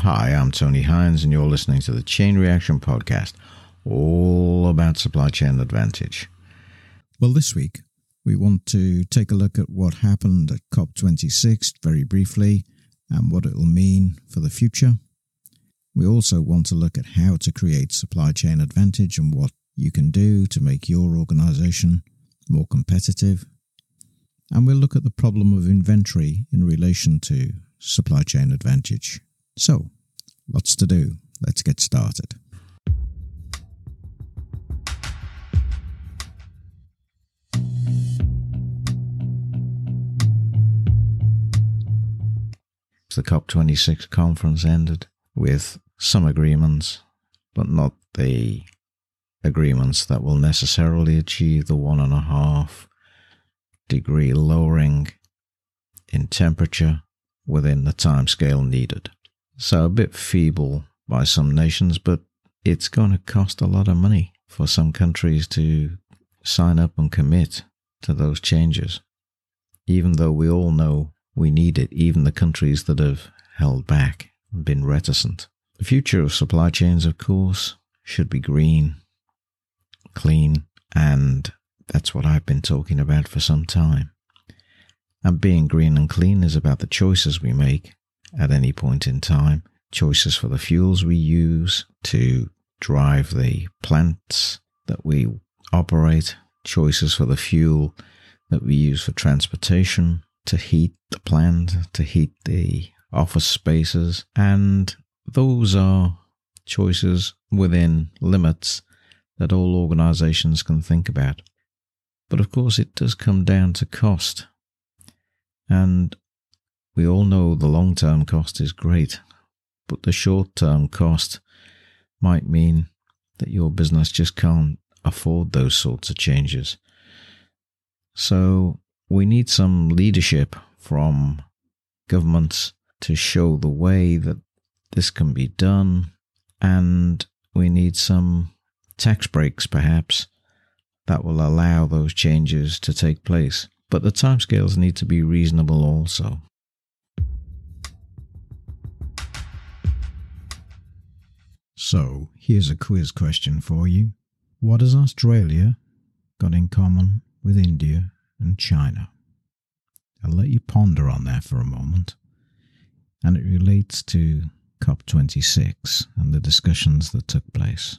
Hi, I'm Tony Hines, and you're listening to the Chain Reaction Podcast, all about supply chain advantage. Well, this week we want to take a look at what happened at COP26 very briefly and what it will mean for the future. We also want to look at how to create supply chain advantage and what you can do to make your organization more competitive. And we'll look at the problem of inventory in relation to supply chain advantage. So, lots to do. Let's get started. The COP26 conference ended with some agreements, but not the agreements that will necessarily achieve the one and a half degree lowering in temperature within the timescale needed. So a bit feeble by some nations, but it's going to cost a lot of money for some countries to sign up and commit to those changes. Even though we all know we need it, even the countries that have held back and been reticent. The future of supply chains, of course, should be green, clean, and that's what I've been talking about for some time. And being green and clean is about the choices we make at any point in time, choices for the fuels we use to drive the plants that we operate, choices for the fuel that we use for transportation, to heat the plant, to heat the office spaces, and those are choices within limits that all organizations can think about. But of course, it does come down to cost. And we all know the long term cost is great, but the short term cost might mean that your business just can't afford those sorts of changes. So we need some leadership from governments to show the way that this can be done, and we need some tax breaks perhaps that will allow those changes to take place. But the timescales need to be reasonable also. So, here's a quiz question for you. What has Australia got in common with India and China? I'll let you ponder on that for a moment. And it relates to COP26 and the discussions that took place.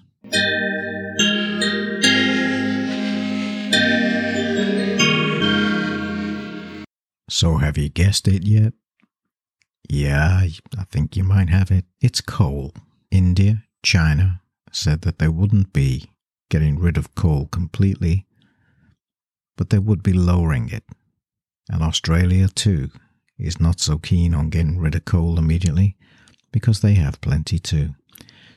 So, have you guessed it yet? Yeah, I think you might have it. It's coal. India, China said that they wouldn't be getting rid of coal completely, but they would be lowering it. And Australia, too, is not so keen on getting rid of coal immediately because they have plenty too.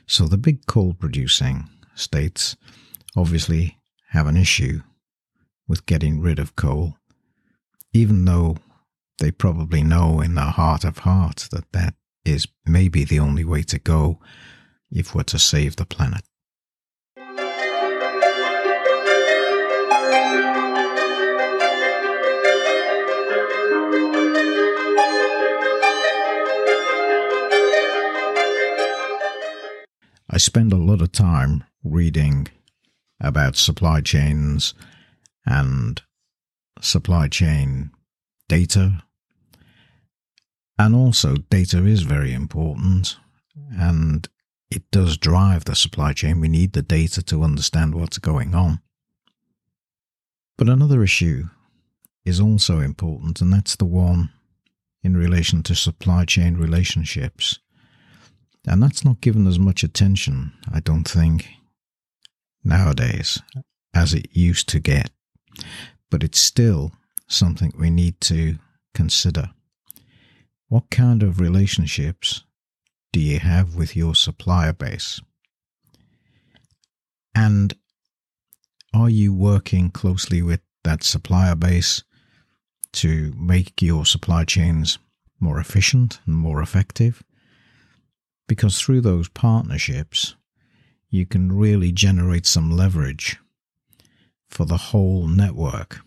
So the big coal producing states obviously have an issue with getting rid of coal, even though they probably know in their heart of hearts that that is maybe the only way to go if we're to save the planet. I spend a lot of time reading about supply chains and supply chain data. And also, data is very important. And it does drive the supply chain. We need the data to understand what's going on. But another issue is also important, and that's the one in relation to supply chain relationships. And that's not given as much attention, I don't think, nowadays as it used to get. But it's still something we need to consider. What kind of relationships do you have with your supplier base? And are you working closely with that supplier base to make your supply chains more efficient and more effective? Because through those partnerships, you can really generate some leverage for the whole network.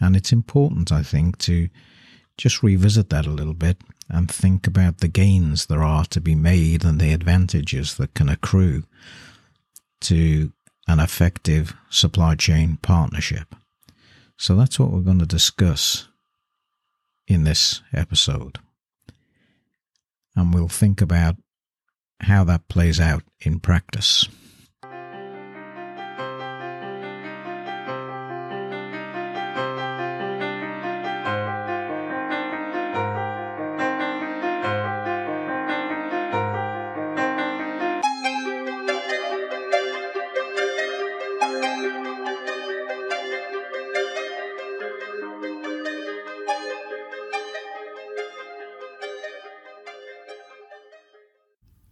And it's important, I think, to just revisit that a little bit and think about the gains there are to be made and the advantages that can accrue to an effective supply chain partnership. So that's what we're going to discuss in this episode. And we'll think about how that plays out in practice.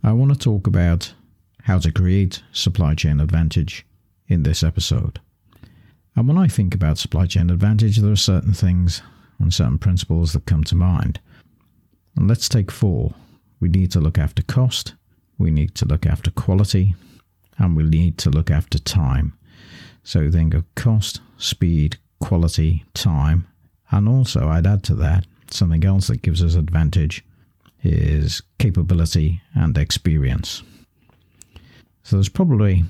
I want to talk about how to create supply chain advantage in this episode. And when I think about supply chain advantage, there are certain things and certain principles that come to mind. And let's take four. We need to look after cost, we need to look after quality, and we need to look after time. So think of cost, speed, quality, time, and also I'd add to that something else that gives us advantage is capability and experience. So there's probably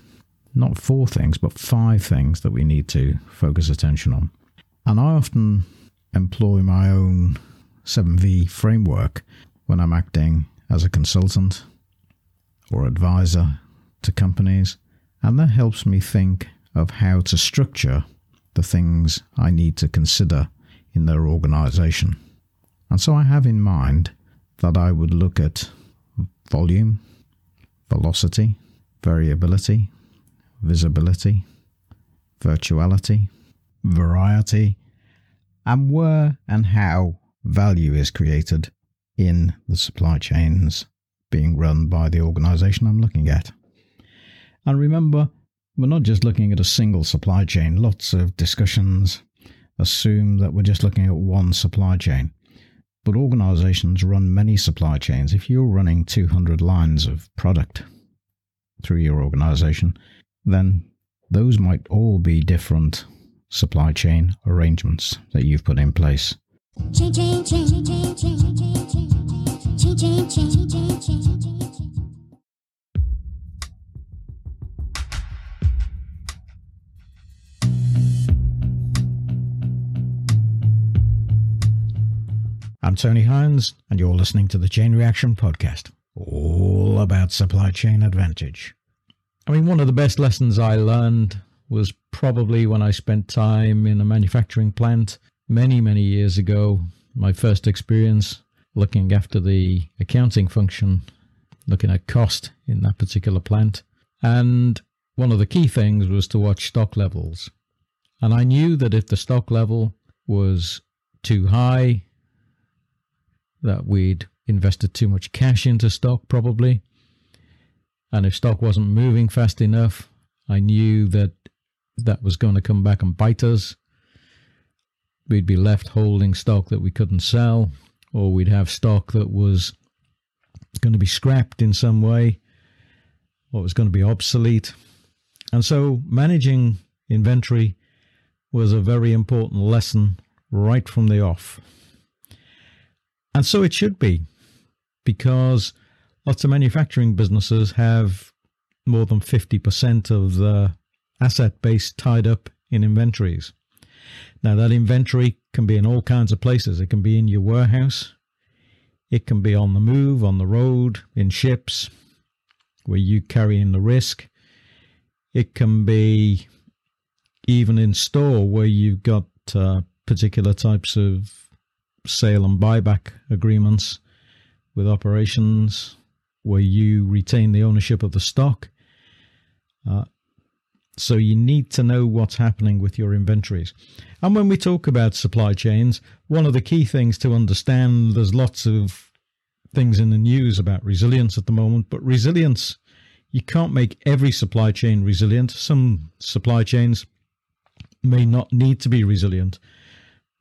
not four things, but five things that we need to focus attention on. And I often employ my own 7V framework when I'm acting as a consultant or advisor to companies, and that helps me think of how to structure the things I need to consider in their organization. And so I have in mind that I would look at volume, velocity, variability, visibility, virtuality, variety, and where and how value is created in the supply chains being run by the organization I'm looking at. And remember, we're not just looking at a single supply chain. Lots of discussions assume that we're just looking at one supply chain. But organizations run many supply chains. If you're running 200 lines of product through your organization, then those might all be different supply chain arrangements that you've put in place. I'm Tony Hines, and you're listening to the Chain Reaction Podcast, all about supply chain advantage. I mean, one of the best lessons I learned was probably when I spent time in a manufacturing plant many, many years ago. My first experience looking after the accounting function, looking at cost in that particular plant. And one of the key things was to watch stock levels. And I knew that if the stock level was too high, that we'd invested too much cash into stock, probably. And if stock wasn't moving fast enough, I knew that that was going to come back and bite us. We'd be left holding stock that we couldn't sell, or we'd have stock that was going to be scrapped in some way, or was going to be obsolete. And so managing inventory was a very important lesson right from the off. And so it should be, because lots of manufacturing businesses have more than 50% of the asset base tied up in inventories. Now, that inventory can be in all kinds of places. It can be in your warehouse, it can be on the move, on the road, in ships, where you carry in the risk. It can be even in store where you've got uh, particular types of sale and buyback agreements with operations where you retain the ownership of the stock. Uh, so you need to know what's happening with your inventories. And when we talk about supply chains, one of the key things to understand there's lots of things in the news about resilience at the moment, but resilience, you can't make every supply chain resilient. Some supply chains may not need to be resilient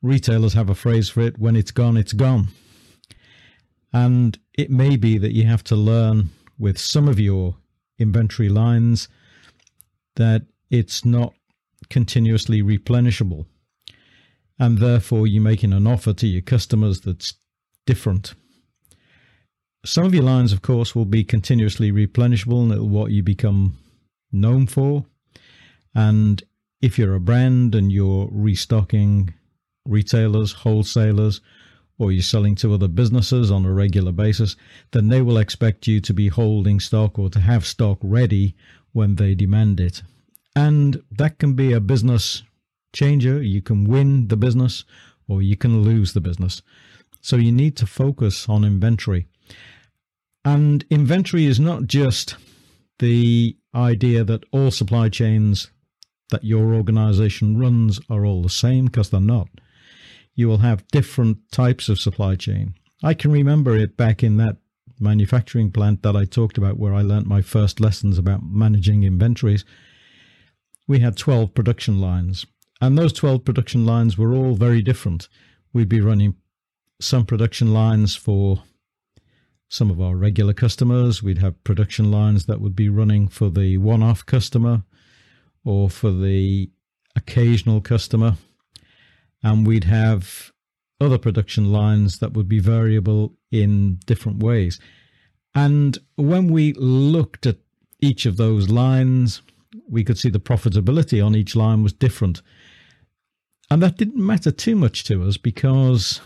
retailers have a phrase for it when it's gone, it's gone. And it may be that you have to learn with some of your inventory lines that it's not continuously replenishable. And therefore, you're making an offer to your customers that's different. Some of your lines, of course, will be continuously replenishable and it'll what you become known for. And if you're a brand and you're restocking retailers, wholesalers, or you're selling to other businesses on a regular basis, then they will expect you to be holding stock or to have stock ready when they demand it. And that can be a business changer. You can win the business or you can lose the business. So you need to focus on inventory. And inventory is not just the idea that all supply chains that your organization runs are all the same because they're not. You will have different types of supply chain. I can remember it back in that manufacturing plant that I talked about where I learnt my first lessons about managing inventories. We had 12 production lines, and those 12 production lines were all very different. We'd be running some production lines for some of our regular customers. We'd have production lines that would be running for the one off customer or for the occasional customer. And we'd have other production lines that would be variable in different ways. And when we looked at each of those lines, we could see the profitability on each line was different. And that didn't matter too much to us because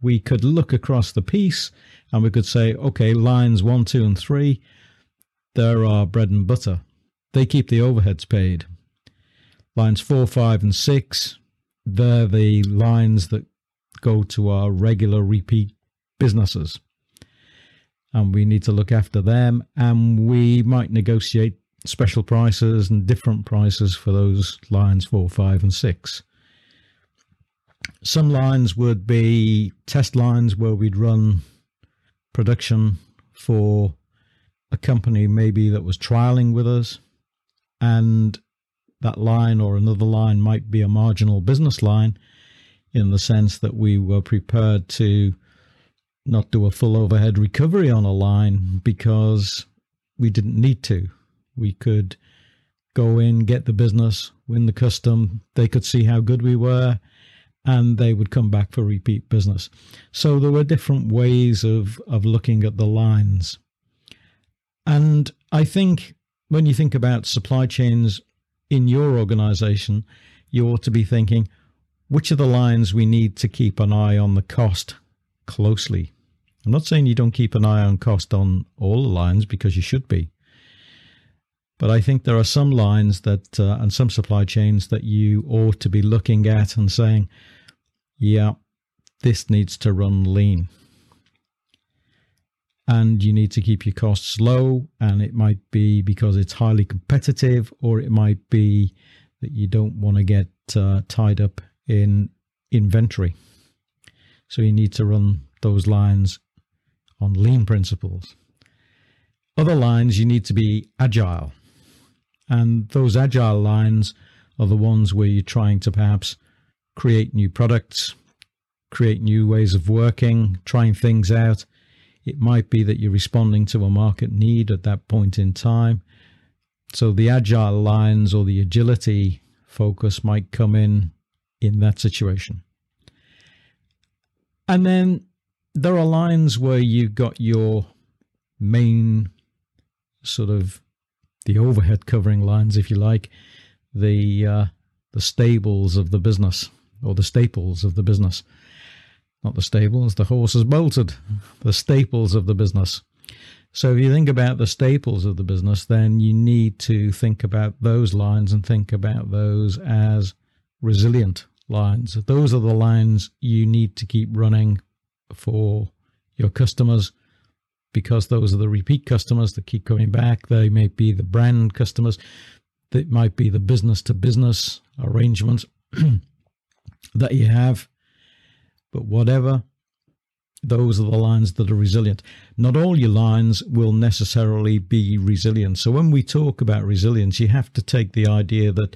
we could look across the piece and we could say, okay, lines one, two, and three, there are bread and butter. They keep the overheads paid. Lines four, five, and six, they're the lines that go to our regular repeat businesses. And we need to look after them. And we might negotiate special prices and different prices for those lines four, five, and six. Some lines would be test lines where we'd run production for a company maybe that was trialing with us and that line or another line might be a marginal business line in the sense that we were prepared to not do a full overhead recovery on a line because we didn't need to. We could go in, get the business, win the custom. They could see how good we were and they would come back for repeat business. So there were different ways of, of looking at the lines. And I think when you think about supply chains in your organization, you ought to be thinking which are the lines we need to keep an eye on the cost closely. I'm not saying you don't keep an eye on cost on all the lines because you should be. But I think there are some lines that uh, and some supply chains that you ought to be looking at and saying, yeah, this needs to run lean. And you need to keep your costs low, and it might be because it's highly competitive, or it might be that you don't want to get uh, tied up in inventory. So you need to run those lines on lean principles. Other lines, you need to be agile. And those agile lines are the ones where you're trying to perhaps create new products, create new ways of working, trying things out. It might be that you're responding to a market need at that point in time. So the agile lines or the agility focus might come in in that situation. And then there are lines where you've got your main sort of the overhead covering lines, if you like, the uh, the stables of the business or the staples of the business. Not the stables, the horses bolted, the staples of the business. So if you think about the staples of the business, then you need to think about those lines and think about those as resilient lines. Those are the lines you need to keep running for your customers because those are the repeat customers that keep coming back. They may be the brand customers. That might be the business to business arrangements. that you have. But whatever, those are the lines that are resilient. Not all your lines will necessarily be resilient. So when we talk about resilience, you have to take the idea that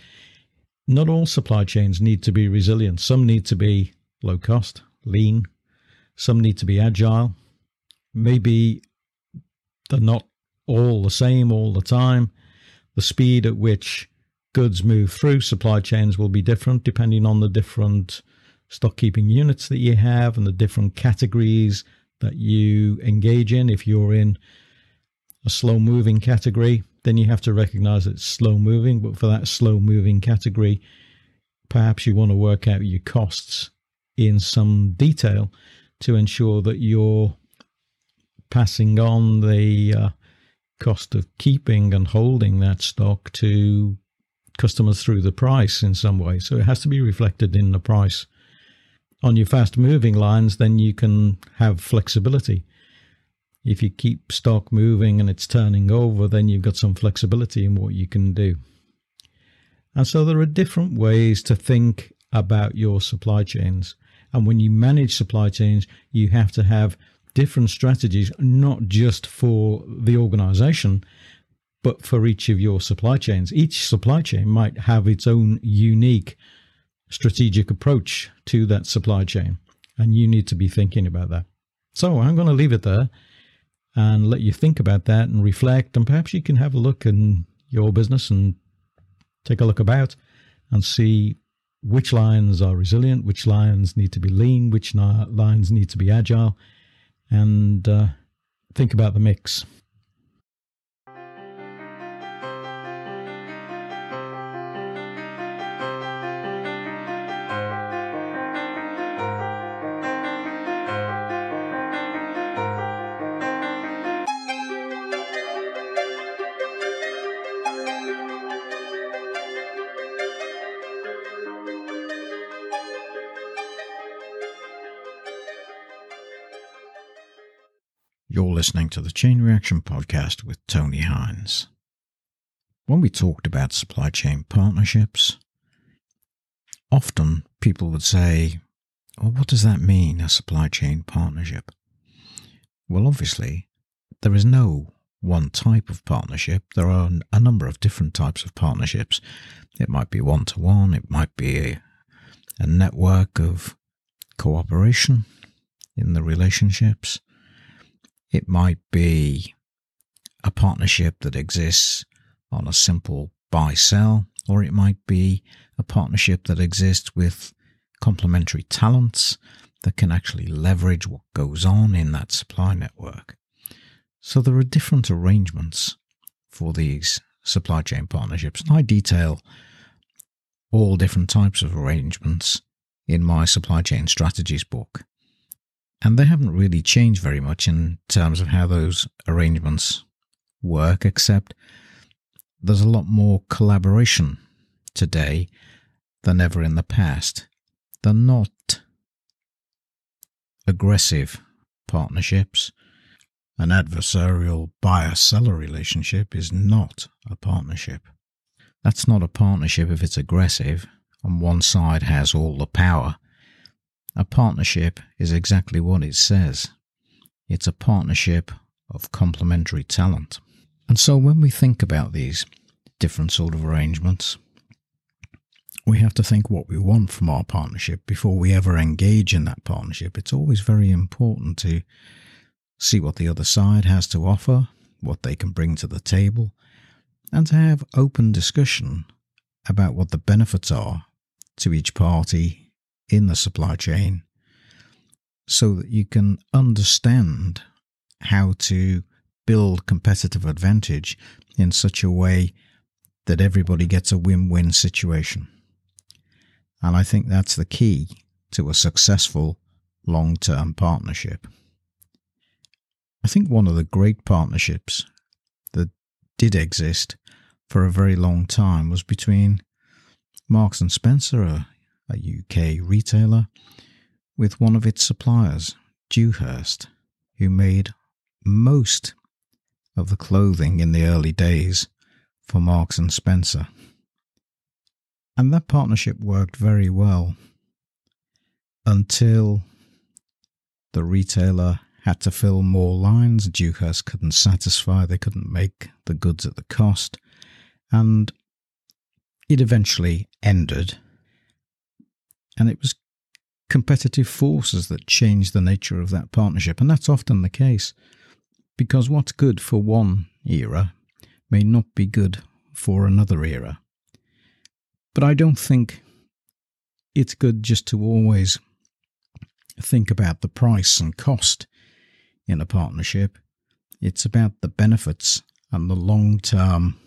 not all supply chains need to be resilient. Some need to be low cost, lean. Some need to be agile. maybe they're not all the same all the time. The speed at which goods move through supply chains will be different depending on the different stock keeping units that you have and the different categories that you engage in. If you're in a slow moving category, then you have to recognize it's slow moving. But for that slow moving category, perhaps you want to work out your costs in some detail to ensure that you're passing on the uh, cost of keeping and holding that stock to customers through the price in some way. So it has to be reflected in the price. On your fast moving lines, then you can have flexibility. If you keep stock moving and it's turning over, then you've got some flexibility in what you can do. And so there are different ways to think about your supply chains. And when you manage supply chains, you have to have different strategies, not just for the organization, but for each of your supply chains. Each supply chain might have its own unique strategic approach to that supply chain. And you need to be thinking about that. So I'm going to leave it there and let you think about that and reflect. And perhaps you can have a look in your business and take a look about and see which lines are resilient, which lines need to be lean, which lines need to be agile, and uh, think about the mix. Listening to the Chain Reaction Podcast with Tony Hines. When we talked about supply chain partnerships, often people would say, well, what does that mean, a supply chain partnership? Well, obviously, there is no one type of partnership. There are a number of different types of partnerships. It might be one to one, it might be a, a network of cooperation in the relationships. It might be a partnership that exists on a simple buy sell, or it might be a partnership that exists with complementary talents that can actually leverage what goes on in that supply network. So there are different arrangements for these supply chain partnerships, and I detail all different types of arrangements in my supply chain strategies book. And they haven't really changed very much in terms of how those arrangements work, except there's a lot more collaboration today than ever in the past. They're not aggressive partnerships. An adversarial buyer seller relationship is not a partnership. That's not a partnership if it's aggressive and one side has all the power a partnership is exactly what it says. It's a partnership of complementary talent. And so when we think about these different sort of arrangements, we have to think what we want from our partnership before we ever engage in that partnership. It's always very important to see what the other side has to offer, what they can bring to the table, and to have open discussion about what the benefits are to each party in the supply chain so that you can understand how to build competitive advantage in such a way that everybody gets a win win situation. And I think that's the key to a successful long term partnership. I think one of the great partnerships that did exist for a very long time was between Marks and Spencer, a a UK retailer, with one of its suppliers, Dewhirst, who made most of the clothing in the early days for Marks and Spencer. And that partnership worked very well until the retailer had to fill more lines. Dewhirst couldn't satisfy, they couldn't make the goods at the cost, and it eventually ended and it was competitive forces that change the nature of that partnership. And that's often the case because what's good for one era may not be good for another era. But I don't think it's good just to always think about the price and cost in a partnership. It's about the benefits and the long term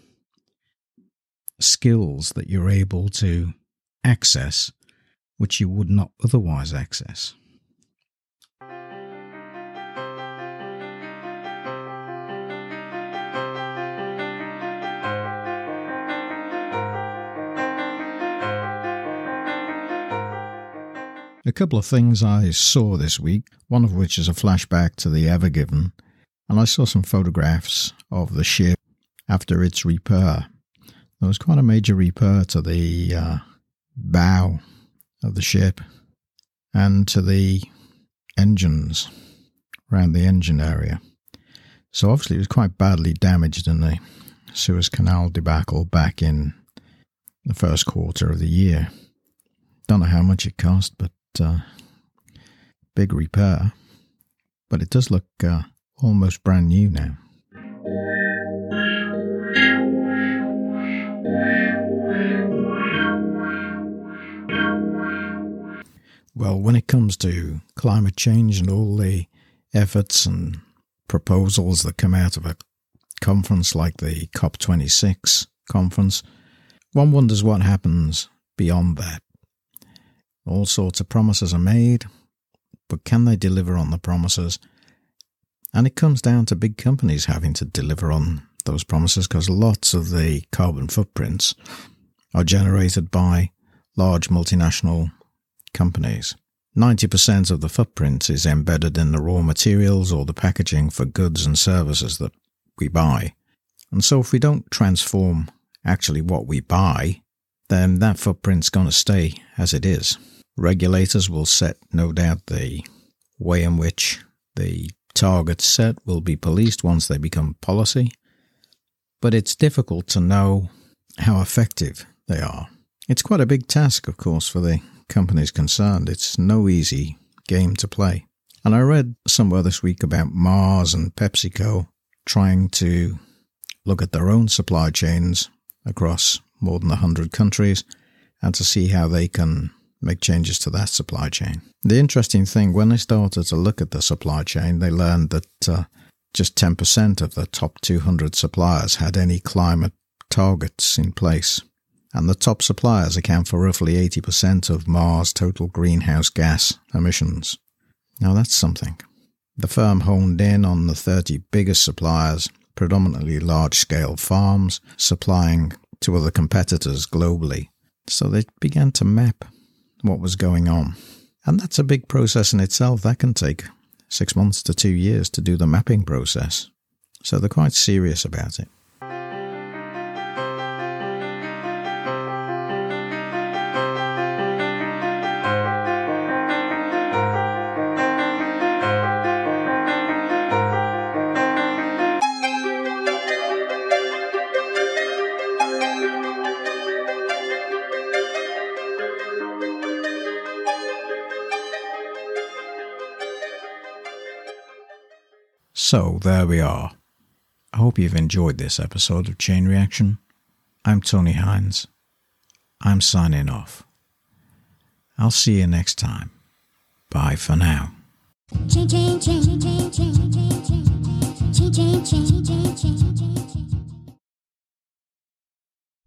skills that you're able to access, which you would not otherwise access. A couple of things I saw this week, one of which is a flashback to the Ever Given, and I saw some photographs of the ship after its repair. There was quite a major repair to the uh, bow of the ship and to the engines around the engine area. So obviously it was quite badly damaged in the Suez Canal debacle back in the first quarter of the year. Don't know how much it cost, but uh, big repair, but it does look uh, almost brand new now. Well, when it comes to climate change and all the efforts and proposals that come out of a conference like the COP26 conference, one wonders what happens beyond that. All sorts of promises are made, but can they deliver on the promises? And it comes down to big companies having to deliver on those promises because lots of the carbon footprints are generated by large multinational companies. 90% of the footprint is embedded in the raw materials or the packaging for goods and services that we buy. And so if we don't transform actually what we buy, then that footprint's going to stay as it is. Regulators will set, no doubt, the way in which the targets set will be policed once they become policy, but it's difficult to know how effective they are. It's quite a big task, of course, for the companies concerned. It's no easy game to play. And I read somewhere this week about Mars and PepsiCo trying to look at their own supply chains across more than 100 countries and to see how they can make changes to that supply chain. The interesting thing, when they started to look at the supply chain, they learned that uh, just 10% of the top 200 suppliers had any climate targets in place. And the top suppliers account for roughly 80% of Mars' total greenhouse gas emissions. Now that's something. The firm honed in on the 30 biggest suppliers, predominantly large scale farms, supplying to other competitors globally. So they began to map what was going on. And that's a big process in itself. That can take six months to two years to do the mapping process. So they're quite serious about it. So there we are. I hope you've enjoyed this episode of Chain Reaction. I'm Tony Hines. I'm signing off. I'll see you next time. Bye for now. Chain, chain, chain,